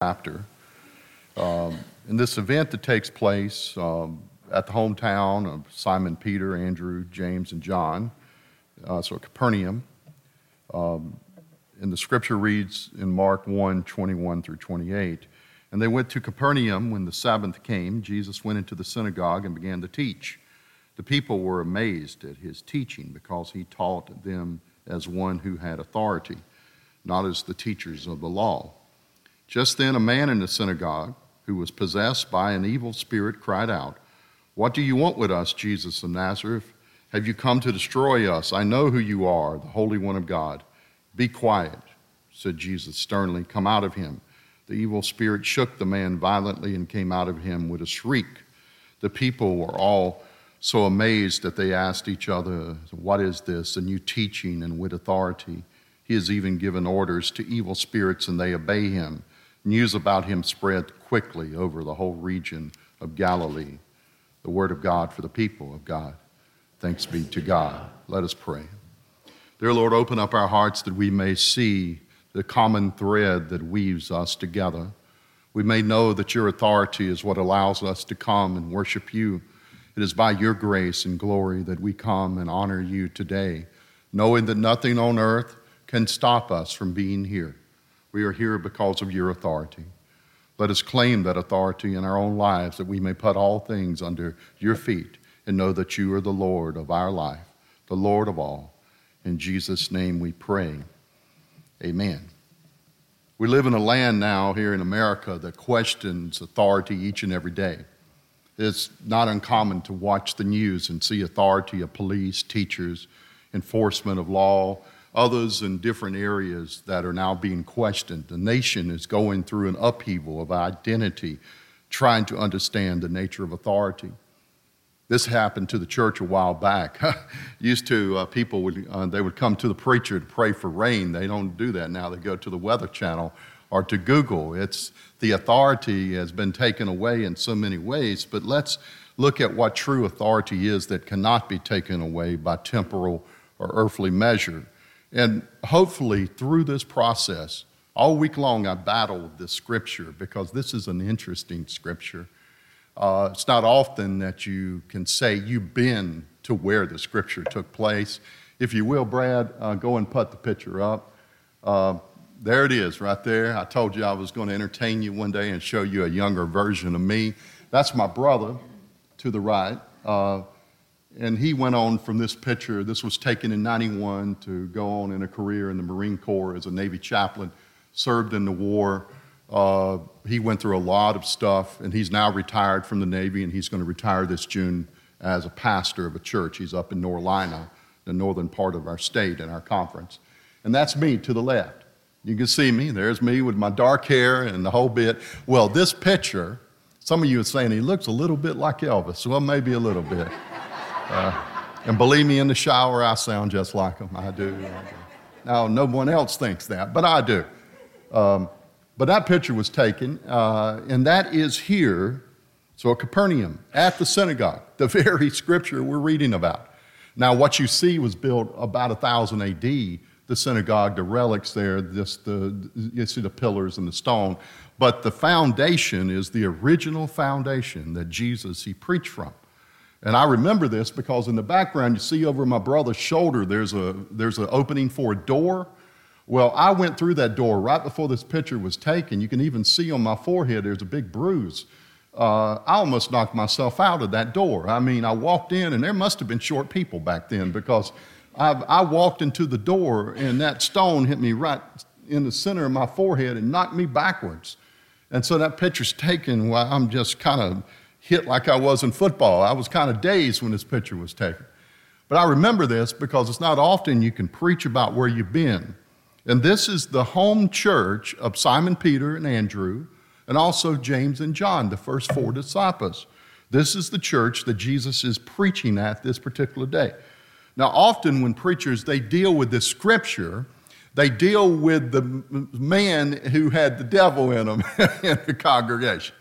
chapter. Um, in this event that takes place um, at the hometown of Simon Peter, Andrew, James, and John, uh, so Capernaum, um, and the scripture reads in Mark 1 21 through 28. And they went to Capernaum when the Sabbath came. Jesus went into the synagogue and began to teach. The people were amazed at his teaching because he taught them as one who had authority, not as the teachers of the law. Just then, a man in the synagogue who was possessed by an evil spirit cried out, What do you want with us, Jesus of Nazareth? Have you come to destroy us? I know who you are, the Holy One of God. Be quiet, said Jesus sternly. Come out of him. The evil spirit shook the man violently and came out of him with a shriek. The people were all so amazed that they asked each other, What is this? A new teaching and with authority. He has even given orders to evil spirits and they obey him. News about him spread quickly over the whole region of Galilee. The word of God for the people of God. Thanks be to God. Let us pray. Dear Lord, open up our hearts that we may see the common thread that weaves us together. We may know that your authority is what allows us to come and worship you. It is by your grace and glory that we come and honor you today, knowing that nothing on earth can stop us from being here. We are here because of your authority. Let us claim that authority in our own lives that we may put all things under your feet and know that you are the Lord of our life, the Lord of all. In Jesus' name we pray. Amen. We live in a land now here in America that questions authority each and every day. It's not uncommon to watch the news and see authority of police, teachers, enforcement of law, others in different areas that are now being questioned. The nation is going through an upheaval of identity, trying to understand the nature of authority. This happened to the church a while back. Used to, uh, people would, uh, they would come to the preacher to pray for rain. They don't do that now. They go to the Weather Channel or to Google. It's, the authority has been taken away in so many ways, but let's look at what true authority is that cannot be taken away by temporal or earthly measure. And hopefully, through this process, all week long I battled this scripture because this is an interesting scripture. Uh, it's not often that you can say you've been to where the scripture took place. If you will, Brad, uh, go and put the picture up. Uh, there it is, right there. I told you I was going to entertain you one day and show you a younger version of me. That's my brother to the right. And he went on from this picture. This was taken in 91 to go on in a career in the Marine Corps as a Navy chaplain, served in the war. Uh, he went through a lot of stuff, and he's now retired from the Navy, and he's going to retire this June as a pastor of a church. He's up in Norlina, the northern part of our state, in our conference. And that's me to the left. You can see me. There's me with my dark hair and the whole bit. Well, this picture, some of you are saying he looks a little bit like Elvis. Well, maybe a little bit. Uh, and believe me, in the shower, I sound just like him. I do. Now, no one else thinks that, but I do. Um, but that picture was taken, uh, and that is here, so Capernaum, at the synagogue, the very scripture we're reading about. Now, what you see was built about 1000 AD, the synagogue, the relics there, just the, you see the pillars and the stone. But the foundation is the original foundation that Jesus, he preached from. And I remember this because in the background, you see over my brother's shoulder, there's, a, there's an opening for a door well, I went through that door right before this picture was taken. You can even see on my forehead there's a big bruise. Uh, I almost knocked myself out of that door. I mean, I walked in, and there must have been short people back then because I've, i walked into the door, and that stone hit me right in the center of my forehead and knocked me backwards. And so that picture's taken while I'm just kind of hit like I was in football. I was kind of dazed when this picture was taken. But I remember this because it's not often you can preach about where you've been. And this is the home church of Simon Peter and Andrew, and also James and John, the first four disciples. This is the church that Jesus is preaching at this particular day. Now, often when preachers they deal with this scripture, they deal with the man who had the devil in him in the congregation.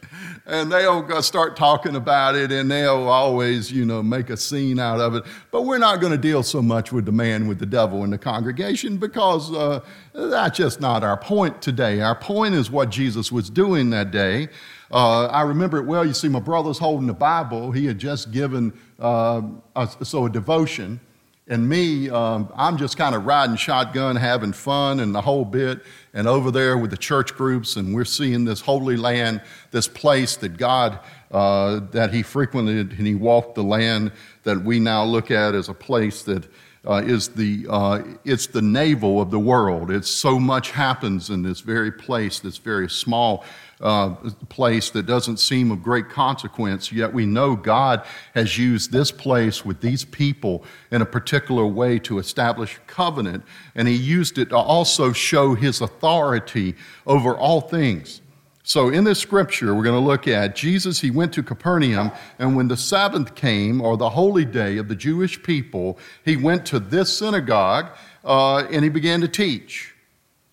and they'll start talking about it and they'll always, you know, make a scene out of it. But we're not going to deal so much with the man with the devil in the congregation because uh, that's just not our point today. Our point is what Jesus was doing that day. Uh, I remember it well. You see, my brother's holding the Bible. He had just given uh, a, so a devotion. And me, um, I'm just kind of riding shotgun, having fun and the whole bit. And over there with the church groups, and we're seeing this holy land, this place that God, uh, that He frequented and He walked the land that we now look at as a place that uh, is the, uh, it's the navel of the world. It's so much happens in this very place, this very small uh, place that doesn't seem of great consequence, yet we know God has used this place with these people in a particular way to establish covenant, and He used it to also show His authority over all things. So, in this scripture, we're going to look at Jesus, he went to Capernaum, and when the Sabbath came, or the holy day of the Jewish people, he went to this synagogue uh, and he began to teach.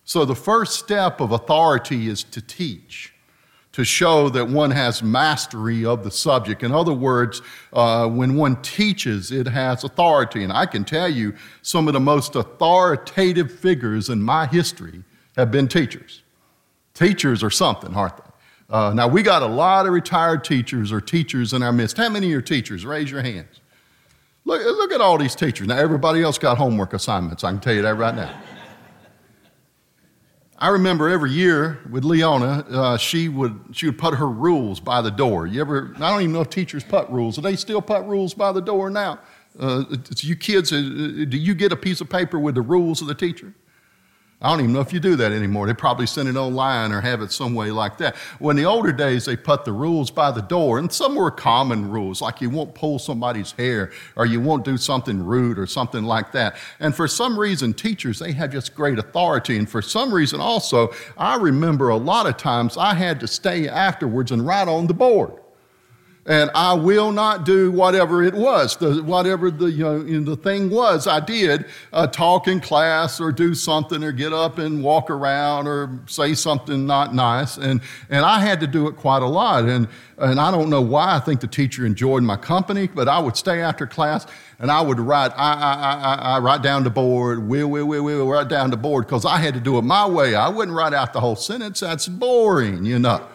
So, the first step of authority is to teach to show that one has mastery of the subject. In other words, uh, when one teaches, it has authority. And I can tell you, some of the most authoritative figures in my history have been teachers. Teachers or something, aren't they? Uh, now, we got a lot of retired teachers or teachers in our midst. How many your teachers? Raise your hands. Look, look at all these teachers. Now, everybody else got homework assignments. I can tell you that right now. I remember every year with Leona, uh, she, would, she would put her rules by the door. You ever, I don't even know if teachers put rules. Do they still put rules by the door now? Uh, you kids, uh, do you get a piece of paper with the rules of the teacher? I don't even know if you do that anymore. They probably send it online or have it some way like that. Well, in the older days, they put the rules by the door, and some were common rules, like you won't pull somebody's hair or you won't do something rude or something like that. And for some reason, teachers, they have just great authority. And for some reason, also, I remember a lot of times I had to stay afterwards and write on the board and I will not do whatever it was, the, whatever the, you know, the thing was. I did uh, talk in class or do something or get up and walk around or say something not nice. And, and I had to do it quite a lot. And, and I don't know why. I think the teacher enjoyed my company, but I would stay after class and I would write, I, I, I, I write down the board, will, will, will, will, write down the board because I had to do it my way. I wouldn't write out the whole sentence. That's boring, you know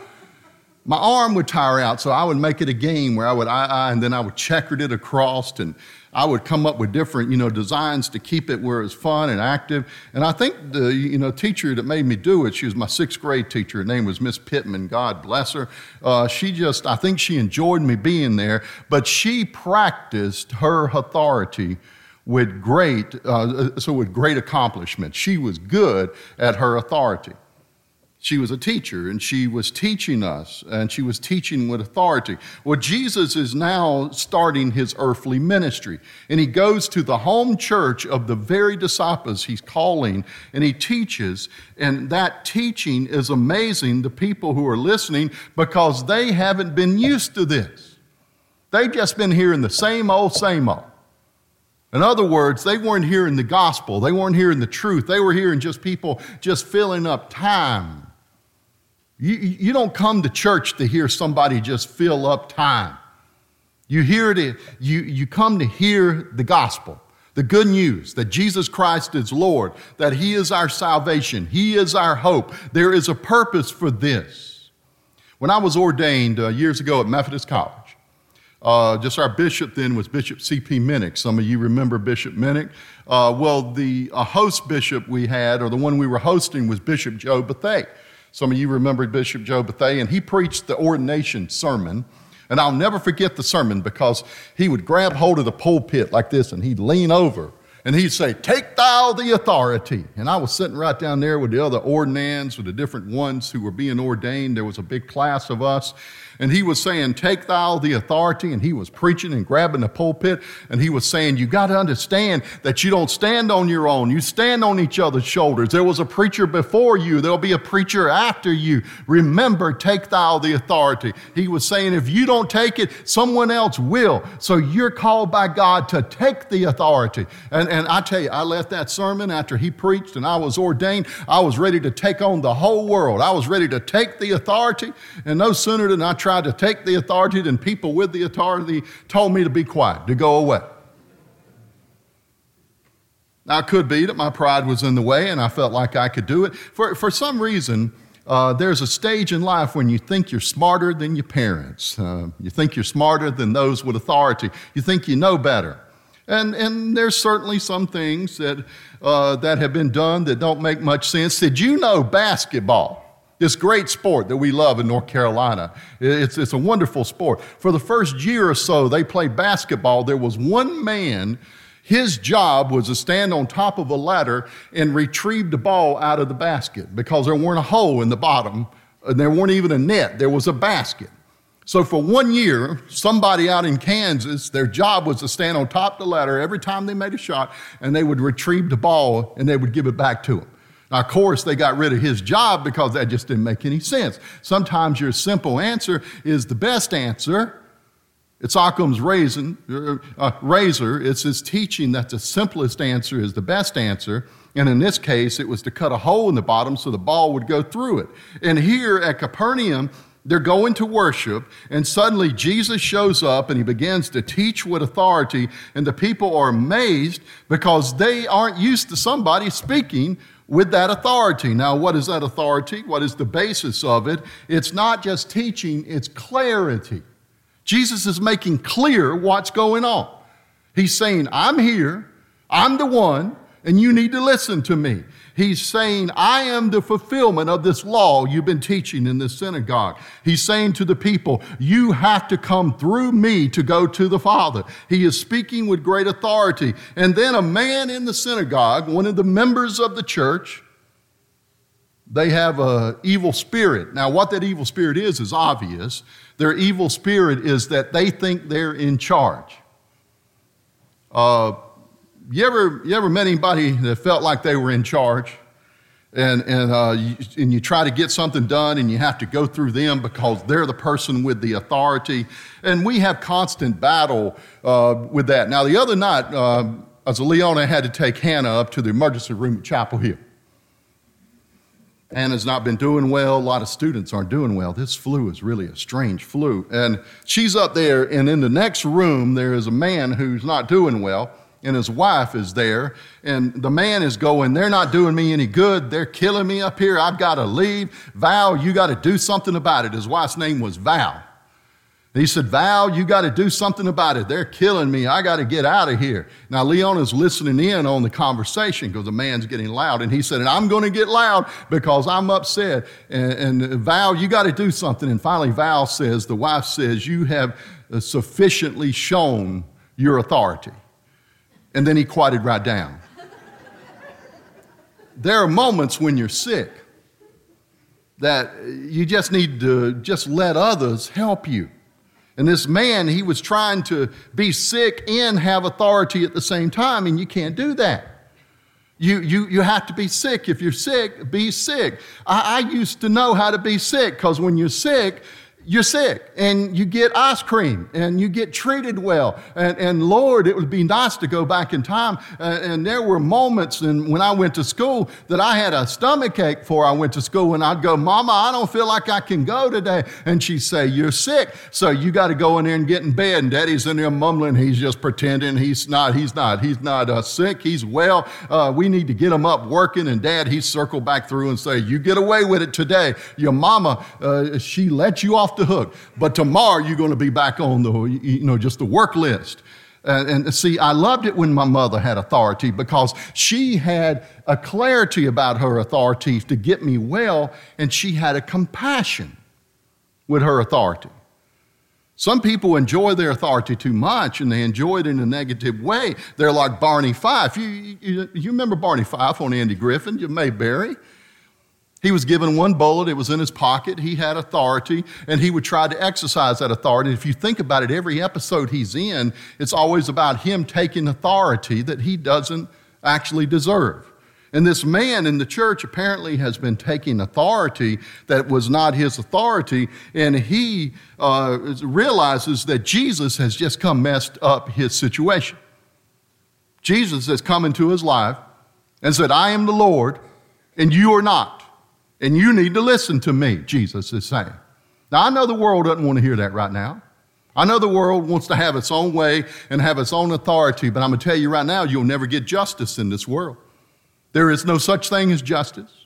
my arm would tire out, so I would make it a game where I would and then I would checker it across, and I would come up with different, you know, designs to keep it where it's fun and active. And I think the, you know, teacher that made me do it, she was my sixth grade teacher. Her name was Miss Pittman. God bless her. Uh, she just, I think she enjoyed me being there, but she practiced her authority with great, uh, so with great accomplishment. She was good at her authority. She was a teacher and she was teaching us and she was teaching with authority. Well, Jesus is now starting his earthly ministry and he goes to the home church of the very disciples he's calling and he teaches. And that teaching is amazing to people who are listening because they haven't been used to this. They've just been hearing the same old, same old. In other words, they weren't hearing the gospel, they weren't hearing the truth, they were hearing just people just filling up time you, you don't come to church to hear somebody just fill up time. You hear it, you, you come to hear the gospel, the good news that Jesus Christ is Lord, that He is our salvation, He is our hope. There is a purpose for this. When I was ordained uh, years ago at Methodist College, uh, just our bishop then was Bishop C.P. Minnick. Some of you remember Bishop Minnick. Uh, well, the host bishop we had, or the one we were hosting, was Bishop Joe Bethea. Some of you remember Bishop Joe Bethea, and he preached the ordination sermon. And I'll never forget the sermon because he would grab hold of the pulpit like this and he'd lean over and he'd say, Take thou the authority. And I was sitting right down there with the other ordinands, with the different ones who were being ordained. There was a big class of us and he was saying, Take thou the authority. And he was preaching and grabbing the pulpit. And he was saying, You got to understand that you don't stand on your own. You stand on each other's shoulders. There was a preacher before you, there'll be a preacher after you. Remember, take thou the authority. He was saying, If you don't take it, someone else will. So you're called by God to take the authority. And, And, I tell you, I left that sermon after he preached and I was ordained. I was ready to take on the whole world. I was ready to take the authority. And no sooner than I tried to take the authority than people with the authority told me to be quiet, to go away. Now, it could be that my pride was in the way and I felt like I could do it. For, for some reason, uh, there's a stage in life when you think you're smarter than your parents. Uh, you think you're smarter than those with authority. You think you know better. And, and there's certainly some things that, uh, that have been done that don't make much sense. Did you know basketball? This great sport that we love in North Carolina. It's, it's a wonderful sport. For the first year or so they played basketball, there was one man his job was to stand on top of a ladder and retrieve the ball out of the basket because there weren't a hole in the bottom and there weren't even a net, there was a basket. So for one year, somebody out in Kansas, their job was to stand on top of the ladder every time they made a shot and they would retrieve the ball and they would give it back to him. Now, of course, they got rid of his job because that just didn't make any sense. Sometimes your simple answer is the best answer, it's Occam's raisin, uh, razor. It's his teaching that the simplest answer is the best answer. And in this case, it was to cut a hole in the bottom so the ball would go through it. And here at Capernaum, they're going to worship, and suddenly Jesus shows up and he begins to teach with authority, and the people are amazed because they aren't used to somebody speaking with that authority. Now, what is that authority? What is the basis of it? It's not just teaching, it's clarity. Jesus is making clear what's going on. He's saying, I'm here, I'm the one, and you need to listen to me. He's saying, I am the fulfillment of this law you've been teaching in this synagogue. He's saying to the people, You have to come through me to go to the Father. He is speaking with great authority. And then a man in the synagogue, one of the members of the church, they have an evil spirit. Now, what that evil spirit is, is obvious. Their evil spirit is that they think they're in charge. Uh, you, ever, you ever met anybody that felt like they were in charge? And, and, uh, you, and you try to get something done and you have to go through them because they're the person with the authority. And we have constant battle uh, with that. Now, the other night, uh, as a Leona had to take Hannah up to the emergency room at Chapel Hill. Anna's not been doing well. A lot of students aren't doing well. This flu is really a strange flu. And she's up there, and in the next room, there is a man who's not doing well, and his wife is there. And the man is going, They're not doing me any good. They're killing me up here. I've got to leave. Val, you got to do something about it. His wife's name was Val. He said, Val, you got to do something about it. They're killing me. I got to get out of here. Now, Leon is listening in on the conversation because the man's getting loud. And he said, and I'm going to get loud because I'm upset. And, and Val, you got to do something. And finally, Val says, the wife says, You have uh, sufficiently shown your authority. And then he quieted right down. there are moments when you're sick that you just need to just let others help you. And this man, he was trying to be sick and have authority at the same time, and you can't do that. You, you, you have to be sick. If you're sick, be sick. I, I used to know how to be sick because when you're sick, you're sick and you get ice cream and you get treated well. And, and Lord, it would be nice to go back in time. Uh, and there were moments in, when I went to school that I had a stomach ache before I went to school. And I'd go, Mama, I don't feel like I can go today. And she'd say, You're sick. So you got to go in there and get in bed. And Daddy's in there mumbling. He's just pretending. He's not. He's not. He's not uh, sick. He's well. Uh, we need to get him up working. And Dad, he circled back through and say, You get away with it today. Your mama, uh, she let you off the hook. But tomorrow you're going to be back on the, you know, just the work list. And, and, see, I loved it when my mother had authority because she had a clarity about her authority to get me well, and she had a compassion with her authority. Some people enjoy their authority too much and they enjoy it in a negative way. They're like Barney Fife. You, you, you remember Barney Fife on Andy Griffith, you Mayberry? He was given one bullet, it was in his pocket, he had authority, and he would try to exercise that authority. If you think about it, every episode he's in, it's always about him taking authority that he doesn't actually deserve. And this man in the church apparently has been taking authority that was not his authority, and he uh, realizes that Jesus has just come messed up his situation. Jesus has come into his life and said, I am the Lord, and you are not. And you need to listen to me, Jesus is saying. Now, I know the world doesn't want to hear that right now. I know the world wants to have its own way and have its own authority, but I'm going to tell you right now, you'll never get justice in this world. There is no such thing as justice.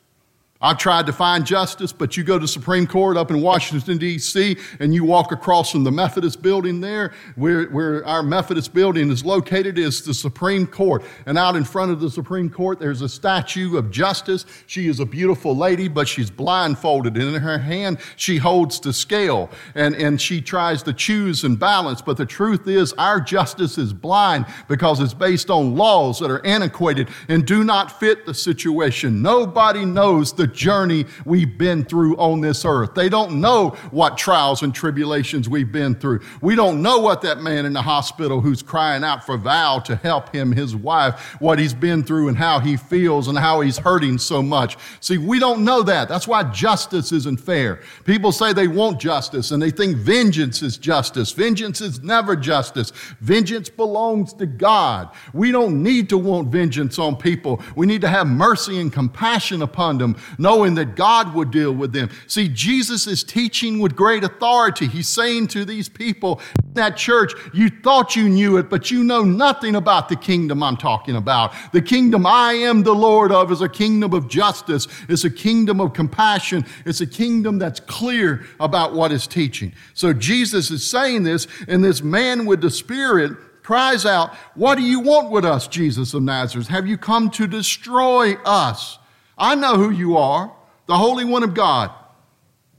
I've tried to find justice, but you go to Supreme Court up in Washington, D.C., and you walk across from the Methodist building there, where, where our Methodist building is located, is the Supreme Court. And out in front of the Supreme Court, there's a statue of justice. She is a beautiful lady, but she's blindfolded. And in her hand, she holds the scale, and, and she tries to choose and balance. But the truth is, our justice is blind because it's based on laws that are antiquated and do not fit the situation. Nobody knows the journey we've been through on this earth. They don't know what trials and tribulations we've been through. We don't know what that man in the hospital who's crying out for Val to help him, his wife, what he's been through and how he feels and how he's hurting so much. See, we don't know that. That's why justice isn't fair. People say they want justice and they think vengeance is justice. Vengeance is never justice. Vengeance belongs to God. We don't need to want vengeance on people. We need to have mercy and compassion upon them, knowing that God would deal with them. See, Jesus is teaching with great authority. He's saying to these people in that church, You thought you knew it, but you know nothing about the kingdom I'm talking about. The kingdom I am the Lord of is a kingdom of justice, it's a kingdom of compassion, it's a kingdom that's clear about what it's teaching. So Jesus is saying this, and this man with the Spirit cries out, What do you want with us, Jesus of Nazareth? Have you come to destroy us? I know who you are, the Holy One of God.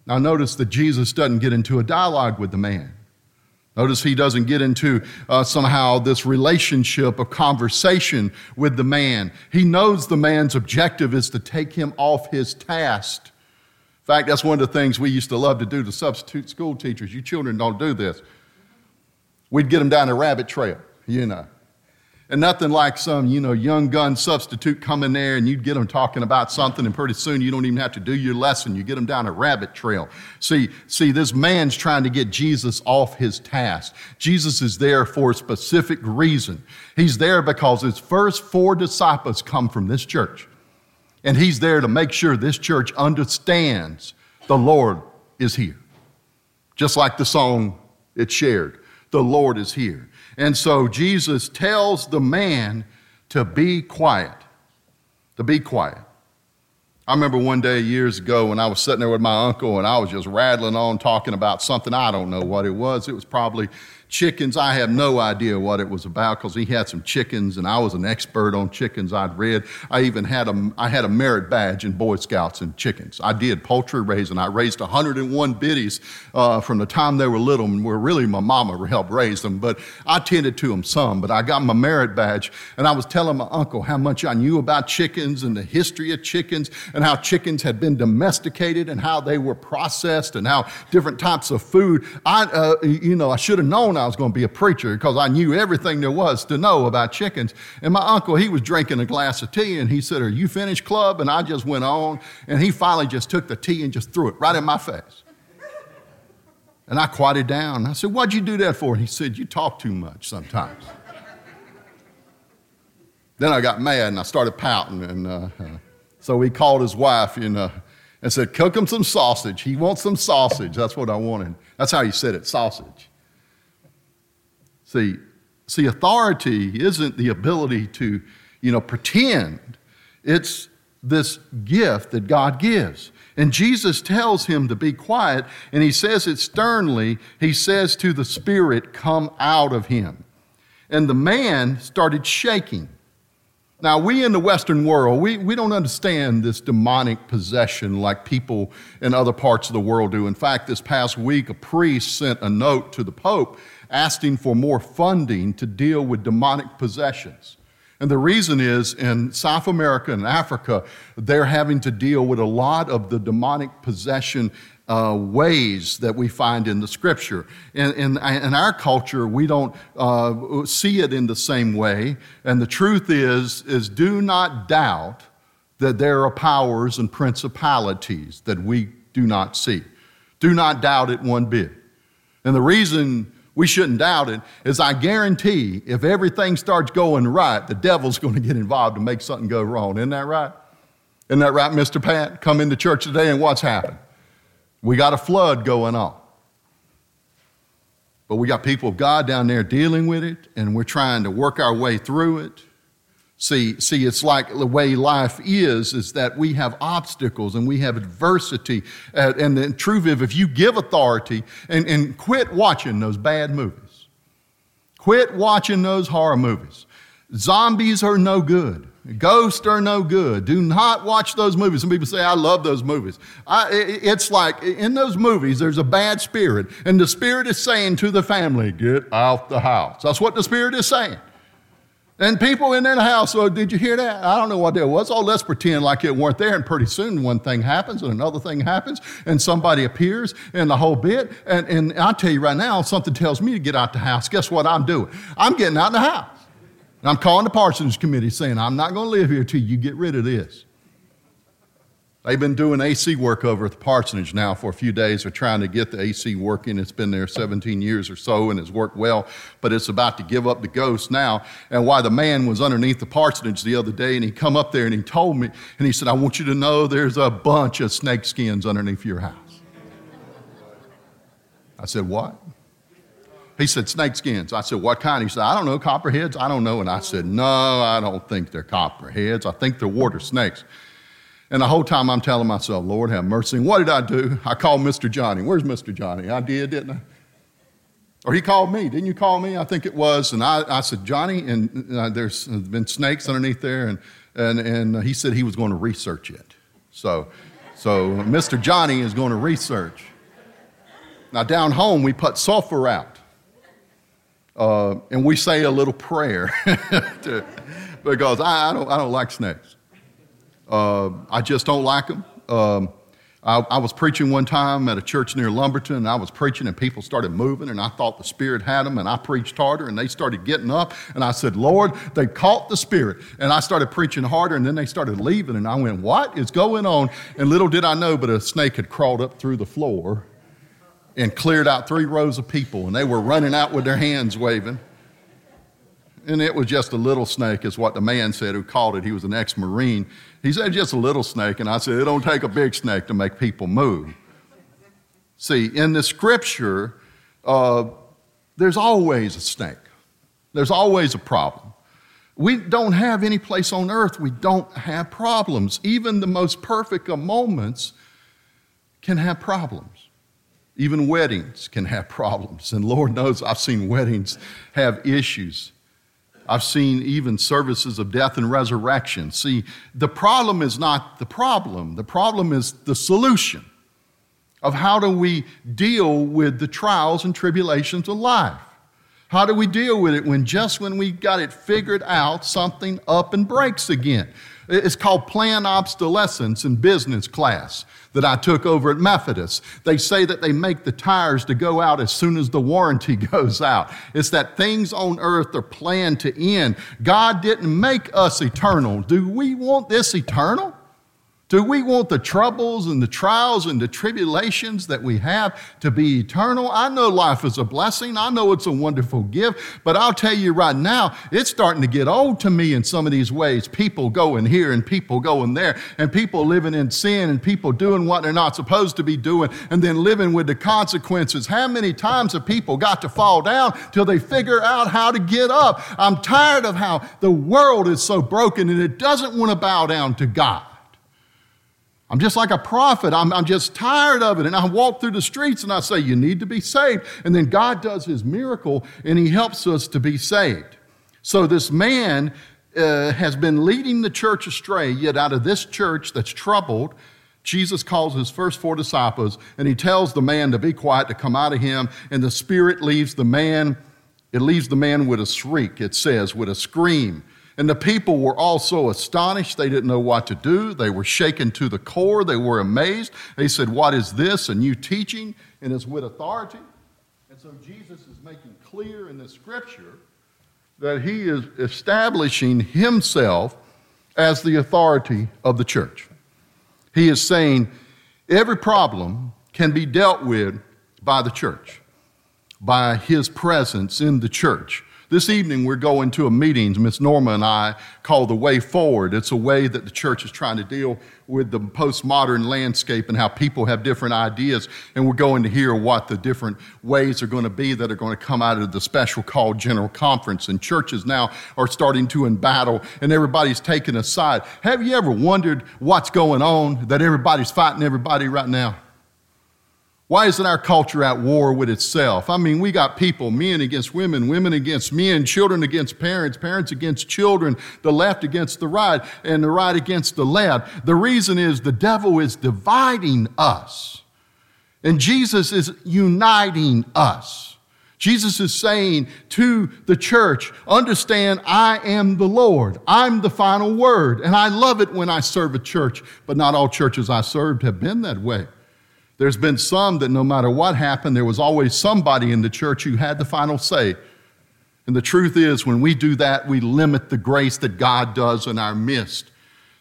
Now, notice that Jesus doesn't get into a dialogue with the man. Notice he doesn't get into uh, somehow this relationship of conversation with the man. He knows the man's objective is to take him off his task. In fact, that's one of the things we used to love to do to substitute school teachers. You children don't do this. We'd get them down a rabbit trail, you know. And nothing like some, you know, young gun substitute come in there and you'd get them talking about something, and pretty soon you don't even have to do your lesson. You get them down a rabbit trail. See, see, this man's trying to get Jesus off his task. Jesus is there for a specific reason. He's there because his first four disciples come from this church. And he's there to make sure this church understands the Lord is here. Just like the song it shared, the Lord is here. And so Jesus tells the man to be quiet, to be quiet. I remember one day years ago when I was sitting there with my uncle and I was just rattling on talking about something I don't know what it was. It was probably chickens. I have no idea what it was about because he had some chickens and I was an expert on chickens. I'd read. I even had a, I had a merit badge in Boy Scouts and chickens. I did poultry raising. I raised 101 biddies uh, from the time they were little and were really my mama helped raise them. But I tended to them some. But I got my merit badge and I was telling my uncle how much I knew about chickens and the history of chickens and how chickens had been domesticated and how they were processed and how different types of food. I, uh, you know, I should have known was going to be a preacher because I knew everything there was to know about chickens. And my uncle, he was drinking a glass of tea and he said, Are you finished, club? And I just went on. And he finally just took the tea and just threw it right in my face. And I quieted down. I said, What'd you do that for? And he said, You talk too much sometimes. then I got mad and I started pouting. And uh, uh, so he called his wife you know, and said, Cook him some sausage. He wants some sausage. That's what I wanted. That's how he said it sausage. See, see, authority isn't the ability to, you know, pretend. It's this gift that God gives. And Jesus tells him to be quiet, and he says it sternly. He says to the spirit, Come out of him. And the man started shaking. Now, we in the Western world, we, we don't understand this demonic possession like people in other parts of the world do. In fact, this past week, a priest sent a note to the Pope asking for more funding to deal with demonic possessions. And the reason is in South America and Africa, they're having to deal with a lot of the demonic possession uh, ways that we find in the scripture. In, in, in our culture, we don't uh, see it in the same way. And the truth is, is do not doubt that there are powers and principalities that we do not see. Do not doubt it one bit. And the reason we shouldn't doubt it, is I guarantee if everything starts going right, the devil's going to get involved to make something go wrong. Isn't that right? Isn't that right, Mr. Pat? Come into church today and what's happened? We got a flood going on. But we got people of God down there dealing with it, and we're trying to work our way through it. See, see, it's like the way life is, is that we have obstacles and we have adversity. And the truth is, if you give authority and, and quit watching those bad movies, quit watching those horror movies. Zombies are no good. Ghosts are no good. Do not watch those movies. Some people say, I love those movies. I, it's like in those movies, there's a bad spirit, and the spirit is saying to the family, Get out the house. That's what the spirit is saying. And people in their house, oh, did you hear that? I don't know what that was. Oh, let's pretend like it weren't there. And pretty soon one thing happens and another thing happens and somebody appears and the whole bit. And, and I'll tell you right now, something tells me to get out the house. Guess what I'm doing? I'm getting out the house. And I'm calling the parsonage committee saying, I'm not going to live here till you get rid of this. They've been doing AC work over at the parsonage now for a few days. They're trying to get the AC working. It's been there 17 years or so and has worked well, but it's about to give up the ghost now. And why the man was underneath the parsonage the other day and he come up there and he told me, and he said, I want you to know there's a bunch of snake skins underneath your house. I said, What? He said, snake skins. I said, what kind? He said, I don't know, copperheads? I don't know. And I said, no, I don't think they're copperheads. I think they're water snakes. And the whole time I'm telling myself, Lord, have mercy. What did I do? I called Mr. Johnny. Where's Mr. Johnny? I did, didn't I? Or he called me. Didn't you call me? I think it was. And I, I said, Johnny, and uh, there's been snakes underneath there. And, and, and he said he was going to research it. So, so Mr. Johnny is going to research. Now, down home, we put sulfur out. Uh, and we say a little prayer to, because I, I, don't, I don't like snakes. Uh, I just don't like them. Um, I, I, was preaching one time at a church near Lumberton, and I was preaching, and people started moving, and I thought the Spirit had them, and I preached harder, and they started getting up, and I said, Lord, they caught the Spirit. And I started preaching harder, and then they started leaving, and I went, What is going on? And little did I know, but a snake had crawled up through the floor and cleared out three rows of people, and they were running out with their hands waving. And it was just a little snake, is what the man said who called it. He was an ex Marine. He said, just a little snake. And I said, it don't take a big snake to make people move. See, in the scripture, uh, there's always a snake, there's always a problem. We don't have any place on earth we don't have problems. Even the most perfect of moments can have problems. Even weddings can have problems. And Lord knows I've seen weddings have issues. I've seen even services of death and resurrection. See, the problem is not the problem, the problem is the solution of how do we deal with the trials and tribulations of life. How do we deal with it when just when we got it figured out, something up and breaks again? It's called planned obsolescence in business class that I took over at Methodist. They say that they make the tires to go out as soon as the warranty goes out. It's that things on earth are planned to end. God didn't make us eternal. Do we want this eternal? Do we want the troubles and the trials and the tribulations that we have to be eternal? I know life is a blessing. I know it's a wonderful gift, but I'll tell you right now, it's starting to get old to me in some of these ways. People going here and people going there, and people living in sin and people doing what they're not supposed to be doing, and then living with the consequences. How many times have people got to fall down till they figure out how to get up? I'm tired of how the world is so broken and it doesn't want to bow down to God. I'm just like a prophet. I'm, I'm just tired of it. And I walk through the streets and I say, You need to be saved. And then God does his miracle and he helps us to be saved. So this man uh, has been leading the church astray, yet out of this church that's troubled, Jesus calls his first four disciples and he tells the man to be quiet, to come out of him. And the spirit leaves the man, it leaves the man with a shriek, it says, with a scream. And the people were all so astonished, they didn't know what to do. They were shaken to the core, they were amazed. They said, What is this? A new teaching, and it's with authority. And so Jesus is making clear in the scripture that he is establishing himself as the authority of the church. He is saying every problem can be dealt with by the church. by his presence in the church. This evening, we're going to a meeting, Miss Norma and I, called The Way Forward. It's a way that the church is trying to deal with the postmodern landscape and how people have different ideas. And we're going to hear what the different ways are going to be that are going to come out of the special called General Conference. And churches now are starting to embattle, and everybody's taking a side. Have you ever wondered what's going on that everybody's fighting everybody right now? Why isn't our culture at war with itself? I mean, we got people, men against women, women against men, children against parents, parents against children, the left against the right, and the right against the left. The reason is the devil is dividing us, and Jesus is uniting us. Jesus is saying to the church, understand, I am the Lord. I'm the final word. And I love it when I serve a church, but not all churches I served have been that way. There's been some that no matter what happened, there was always somebody in the church who had the final say. And the truth is, when we do that, we limit the grace that God does in our midst.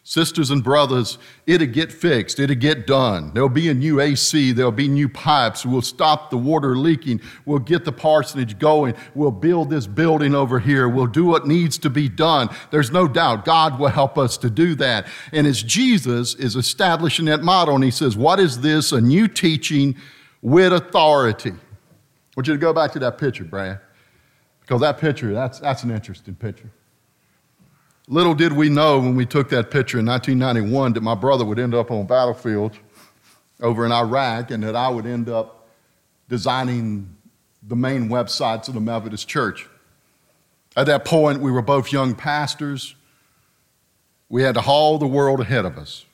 Sisters and brothers, it'll get fixed. It'll get done. There'll be a new AC. There'll be new pipes. We'll stop the water leaking. We'll get the parsonage going. We'll build this building over here. We'll do what needs to be done. There's no doubt God will help us to do that. And as Jesus is establishing that model, and he says, What is this? A new teaching with authority. I want you to go back to that picture, Brad, because that picture, that's, that's an interesting picture. Little did we know when we took that picture in 1991 that my brother would end up on battlefields over in Iraq and that I would end up designing the main websites of the Methodist Church. At that point, we were both young pastors. We had to haul the world ahead of us.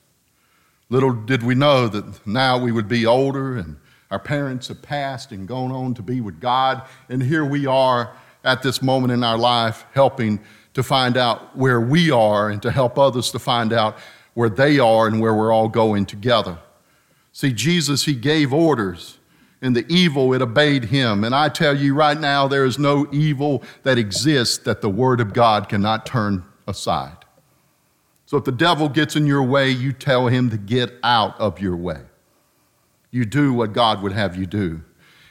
Little did we know that now we would be older and our parents have passed and gone on to be with God. And here we are at this moment in our life helping to find out where we are and to help others to find out where they are and where we're all going together. See, Jesus, He gave orders, and the evil, it obeyed Him. And I tell you right now, there is no evil that exists that the Word of God cannot turn aside. So if the devil gets in your way, you tell him to get out of your way. You do what God would have you do.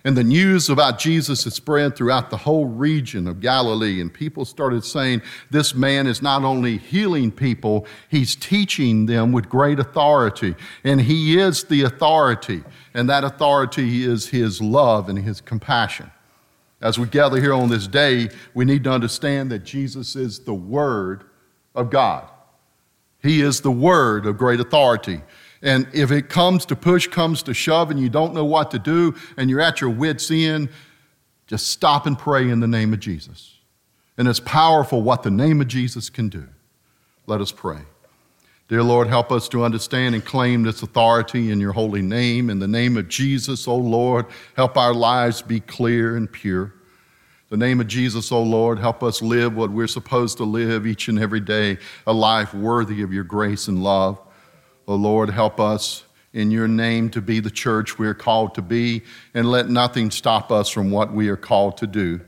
And the news about Jesus had spread throughout the whole region of Galilee, and people started saying, This man is not only healing people, he's teaching them with great authority. And he is the authority, and that authority is his love and his compassion. As we gather here on this day, we need to understand that Jesus is the Word of God. He is the Word of great authority. And if it comes to push, comes to shove, and you don't know what to do, and you're at your wits' end, just stop and pray in the name of Jesus. And it's powerful what the name of Jesus can do. Let us pray. Dear Lord, help us to understand and claim this authority in your holy name. In the name of Jesus, O Lord, help our lives be clear and pure. The name of Jesus, O oh Lord, help us live what we're supposed to live each and every day, a life worthy of your grace and love. Oh Lord, help us in your name to be the church we are called to be, and let nothing stop us from what we are called to do.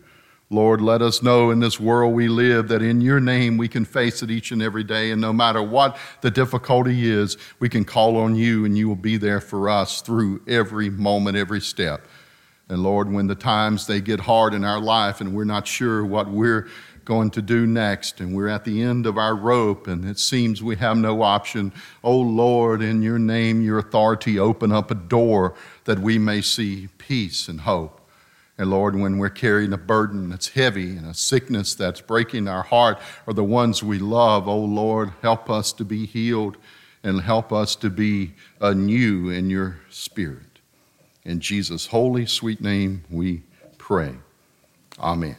Lord, let us know in this world we live that in your name we can face it each and every day. And no matter what the difficulty is, we can call on you and you will be there for us through every moment, every step. And Lord, when the times they get hard in our life and we're not sure what we're going to do next, and we're at the end of our rope, and it seems we have no option. Oh Lord, in your name, your authority, open up a door that we may see peace and hope. And Lord, when we're carrying a burden that's heavy and a sickness that's breaking our heart or the ones we love, oh Lord, help us to be healed and help us to be uh, anew in your spirit. In Jesus' holy, sweet name, we pray. Amen.